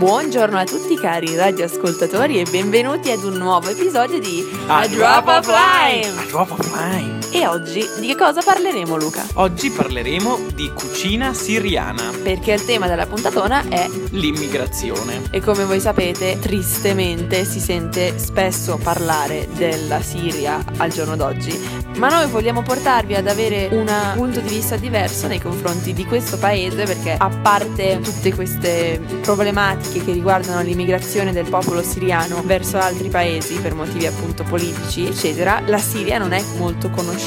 Buongiorno a tutti cari radioascoltatori e benvenuti ad un nuovo episodio di A Drop of Lime. A Drop of Lime. E oggi di che cosa parleremo Luca? Oggi parleremo di cucina siriana, Perché il tema della puntatona è l'immigrazione. e come voi sapete tristemente si sente spesso parlare della Siria al giorno d'oggi, ma noi vogliamo portarvi ad avere un punto di vista diverso nei confronti di questo paese perché a parte tutte queste problematiche che riguardano l'immigrazione del popolo siriano verso altri paesi per motivi appunto politici eccetera, la Siria non è molto conosciuta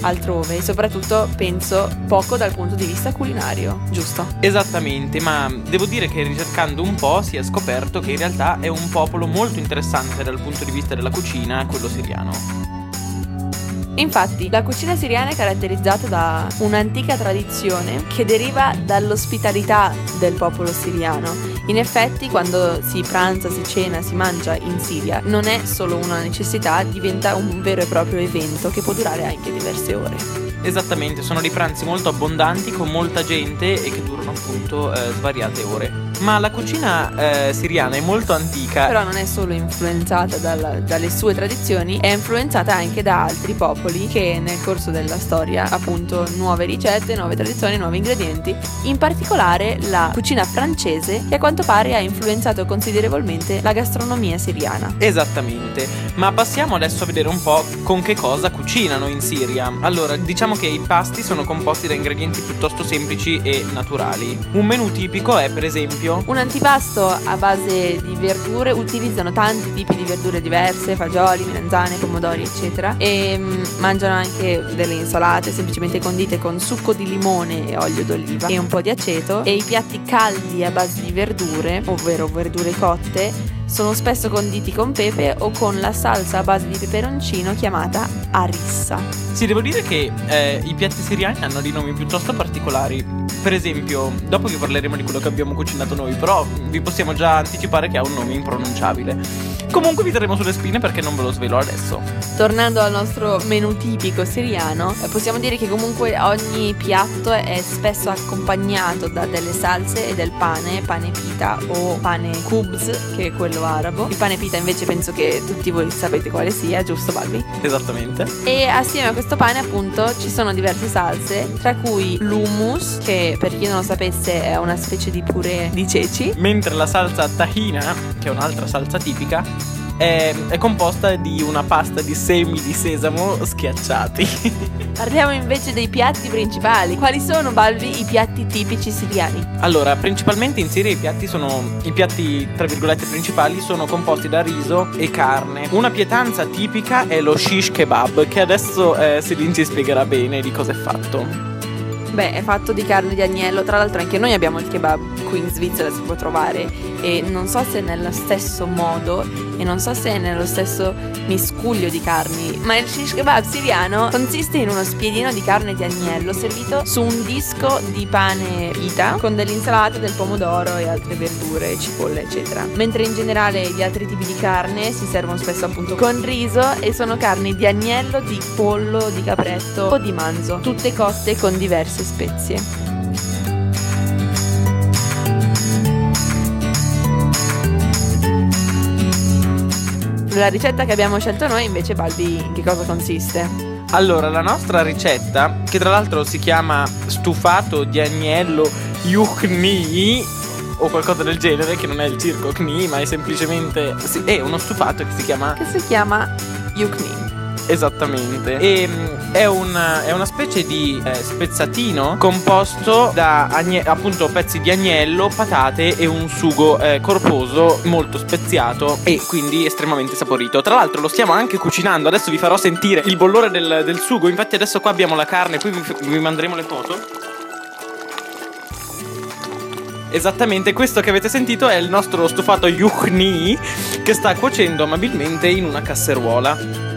altrove e soprattutto penso poco dal punto di vista culinario, giusto? Esattamente, ma devo dire che ricercando un po' si è scoperto che in realtà è un popolo molto interessante dal punto di vista della cucina, quello siriano. Infatti, la cucina siriana è caratterizzata da un'antica tradizione che deriva dall'ospitalità del popolo siriano. In effetti, quando si pranza, si cena, si mangia in Siria, non è solo una necessità, diventa un vero e proprio evento che può durare anche diverse ore. Esattamente, sono dei pranzi molto abbondanti con molta gente e che durano appunto eh, svariate ore. Ma la cucina eh, siriana è molto antica. Però non è solo influenzata dalla- dalle sue tradizioni, è influenzata anche da altri popoli che nel corso della storia, appunto, nuove ricette, nuove tradizioni, nuovi ingredienti. In particolare la cucina francese, che a quanto pare ha influenzato considerevolmente la gastronomia siriana. Esattamente, ma passiamo adesso a vedere un po' con che cosa cucinano in Siria. Allora, diciamo che i pasti sono composti da ingredienti piuttosto semplici e naturali. Un menù tipico è per esempio Un antipasto a base di verdure, utilizzano tanti tipi di verdure diverse, fagioli, melanzane, pomodori, eccetera. E mm, mangiano anche delle insalate semplicemente condite con succo di limone e olio d'oliva e un po' di aceto. E i piatti caldi a base di verdure, ovvero verdure cotte, sono spesso conditi con pepe o con la salsa a base di peperoncino chiamata arissa. Sì, devo dire che eh, i piatti siriani hanno dei nomi piuttosto particolari. Per esempio, dopo vi parleremo di quello che abbiamo cucinato noi, però vi possiamo già anticipare che ha un nome impronunciabile. Comunque vi terremo sulle spine perché non ve lo svelo adesso. Tornando al nostro menù tipico siriano, eh, possiamo dire che comunque ogni piatto è spesso accompagnato da delle salse e del pane, pane pita o pane kubz, che è quello arabo. Il pane pita invece penso che tutti voi sapete quale sia, giusto Balbi? Esattamente. E assieme a questo pane appunto ci sono diverse salse, tra cui l'hummus, che per chi non lo sapesse è una specie di purè di ceci, Mentre la salsa tahina, che è un'altra salsa tipica, è, è composta di una pasta di semi di sesamo schiacciati. Parliamo invece dei piatti principali. Quali sono, Balbi, i piatti tipici siriani? Allora, principalmente in Siria i piatti sono i piatti tra virgolette principali sono composti da riso e carne. Una pietanza tipica è lo shish kebab, che adesso eh, Selin ci spiegherà bene di cosa è fatto. Beh, è fatto di carne di agnello, tra l'altro anche noi abbiamo il kebab qui in Svizzera si può trovare e non so se nello stesso modo e non so se nello stesso miscuglio di carni, ma il shish kebab siriano consiste in uno spiedino di carne di agnello servito su un disco di pane pita con dell'insalata, del pomodoro e altre verdure, cipolle, eccetera. Mentre in generale gli altri tipi di carne si servono spesso appunto con riso e sono carni di agnello, di pollo, di capretto o di manzo, tutte cotte con diverse spezie. La ricetta che abbiamo scelto noi invece Balbi in che cosa consiste? Allora, la nostra ricetta, che tra l'altro si chiama stufato di agnello yukhni o qualcosa del genere, che non è il circo kni, ma è semplicemente è uno stufato che si chiama Che si chiama Yukni. Esattamente. E mm, è, un- è una specie di eh, spezzatino composto da agne- appunto pezzi di agnello, patate e un sugo eh, corposo molto speziato e quindi estremamente saporito. Tra l'altro lo stiamo anche cucinando. Adesso vi farò sentire il bollore del, del sugo. Infatti adesso qua abbiamo la carne, poi vi, vi manderemo le foto. Esattamente, questo che avete sentito è il nostro stufato yukhni che sta cuocendo amabilmente in una casseruola.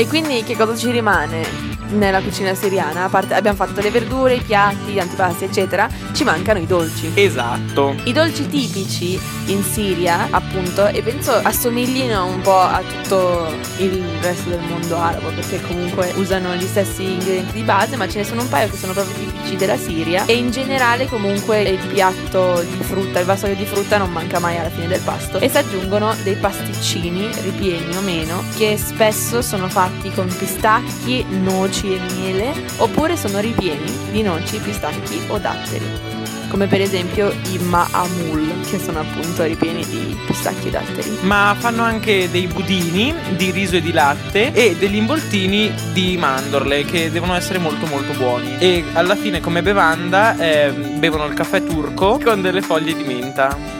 E quindi che cosa ci rimane nella cucina siriana? Parte abbiamo fatto le verdure, i piatti, gli antipasti, eccetera, ci mancano i dolci. Esatto. I dolci tipici in Siria, appunto, e penso assomiglino un po' a tutto il resto del mondo arabo, perché comunque usano gli stessi ingredienti di base, ma ce ne sono un paio che sono proprio tipici della Siria e in generale comunque il piatto di frutta, il vassoio di frutta non manca mai alla fine del pasto e si aggiungono dei pasticcini ripieni o meno che spesso sono fatti con pistacchi, noci e miele oppure sono ripieni di noci, pistacchi o datteri come per esempio i ma'amul, che sono appunto ripieni di pistacchi e datteri. Ma fanno anche dei budini di riso e di latte e degli involtini di mandorle che devono essere molto molto buoni. E alla fine come bevanda eh, bevono il caffè turco con delle foglie di menta.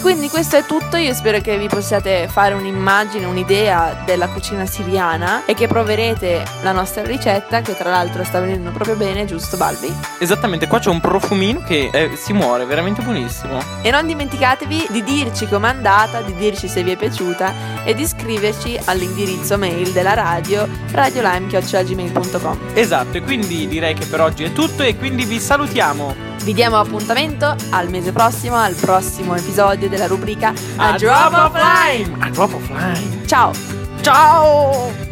E quindi questo è tutto, io spero che vi possiate fare un'immagine, un'idea della cucina siriana e che proverete la nostra ricetta che tra l'altro sta venendo proprio bene, giusto Balbi? Esattamente, qua c'è un profumino che eh, si muore, veramente buonissimo. E non dimenticatevi di dirci com'è andata, di dirci se vi è piaciuta e di scriverci all'indirizzo mail della radio radiolime.gmail.com Esatto, e quindi direi che per oggi è tutto e quindi vi salutiamo. Vi diamo appuntamento al mese prossimo, al prossimo episodio della rubrica A, Drop of Lime! A Drop of Lime! Ciao! Ciao!